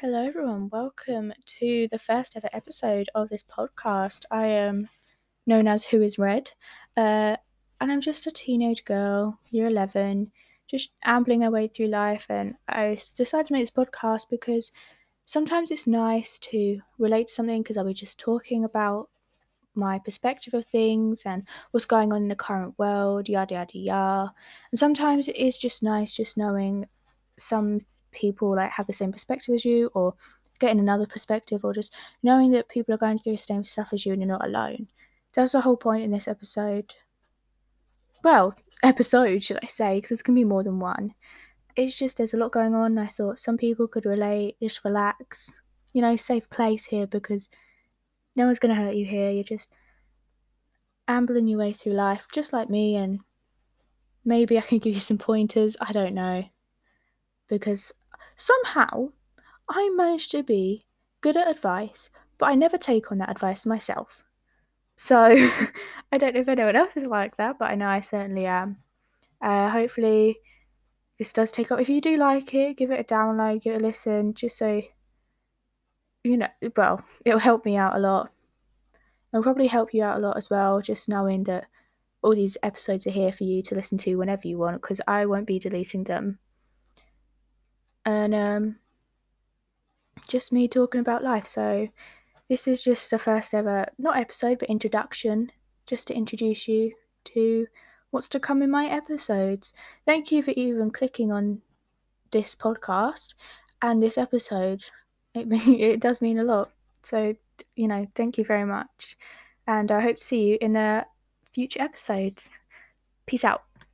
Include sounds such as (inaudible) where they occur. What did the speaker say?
Hello, everyone. Welcome to the first ever episode of this podcast. I am known as Who is Red, uh, and I'm just a teenage girl, year 11, just ambling my way through life. And I decided to make this podcast because sometimes it's nice to relate to something because I'll be just talking about my perspective of things and what's going on in the current world, yada yada yada. And sometimes it is just nice just knowing some people like have the same perspective as you or getting another perspective or just knowing that people are going through the same stuff as you and you're not alone. That's the whole point in this episode. Well, episode, should I say, because there's going to be more than one. It's just there's a lot going on. I thought some people could relate, just relax, you know, safe place here because no one's going to hurt you here. You're just ambling your way through life, just like me, and maybe I can give you some pointers. I don't know. Because somehow I managed to be good at advice, but I never take on that advice myself. So (laughs) I don't know if anyone else is like that, but I know I certainly am. Uh, hopefully, this does take up. If you do like it, give it a download, give it a listen, just so you know. Well, it'll help me out a lot. It'll probably help you out a lot as well, just knowing that all these episodes are here for you to listen to whenever you want, because I won't be deleting them. And um, just me talking about life. So this is just the first ever, not episode, but introduction, just to introduce you to what's to come in my episodes. Thank you for even clicking on this podcast and this episode. It, (laughs) it does mean a lot. So, you know, thank you very much. And I hope to see you in the future episodes. Peace out.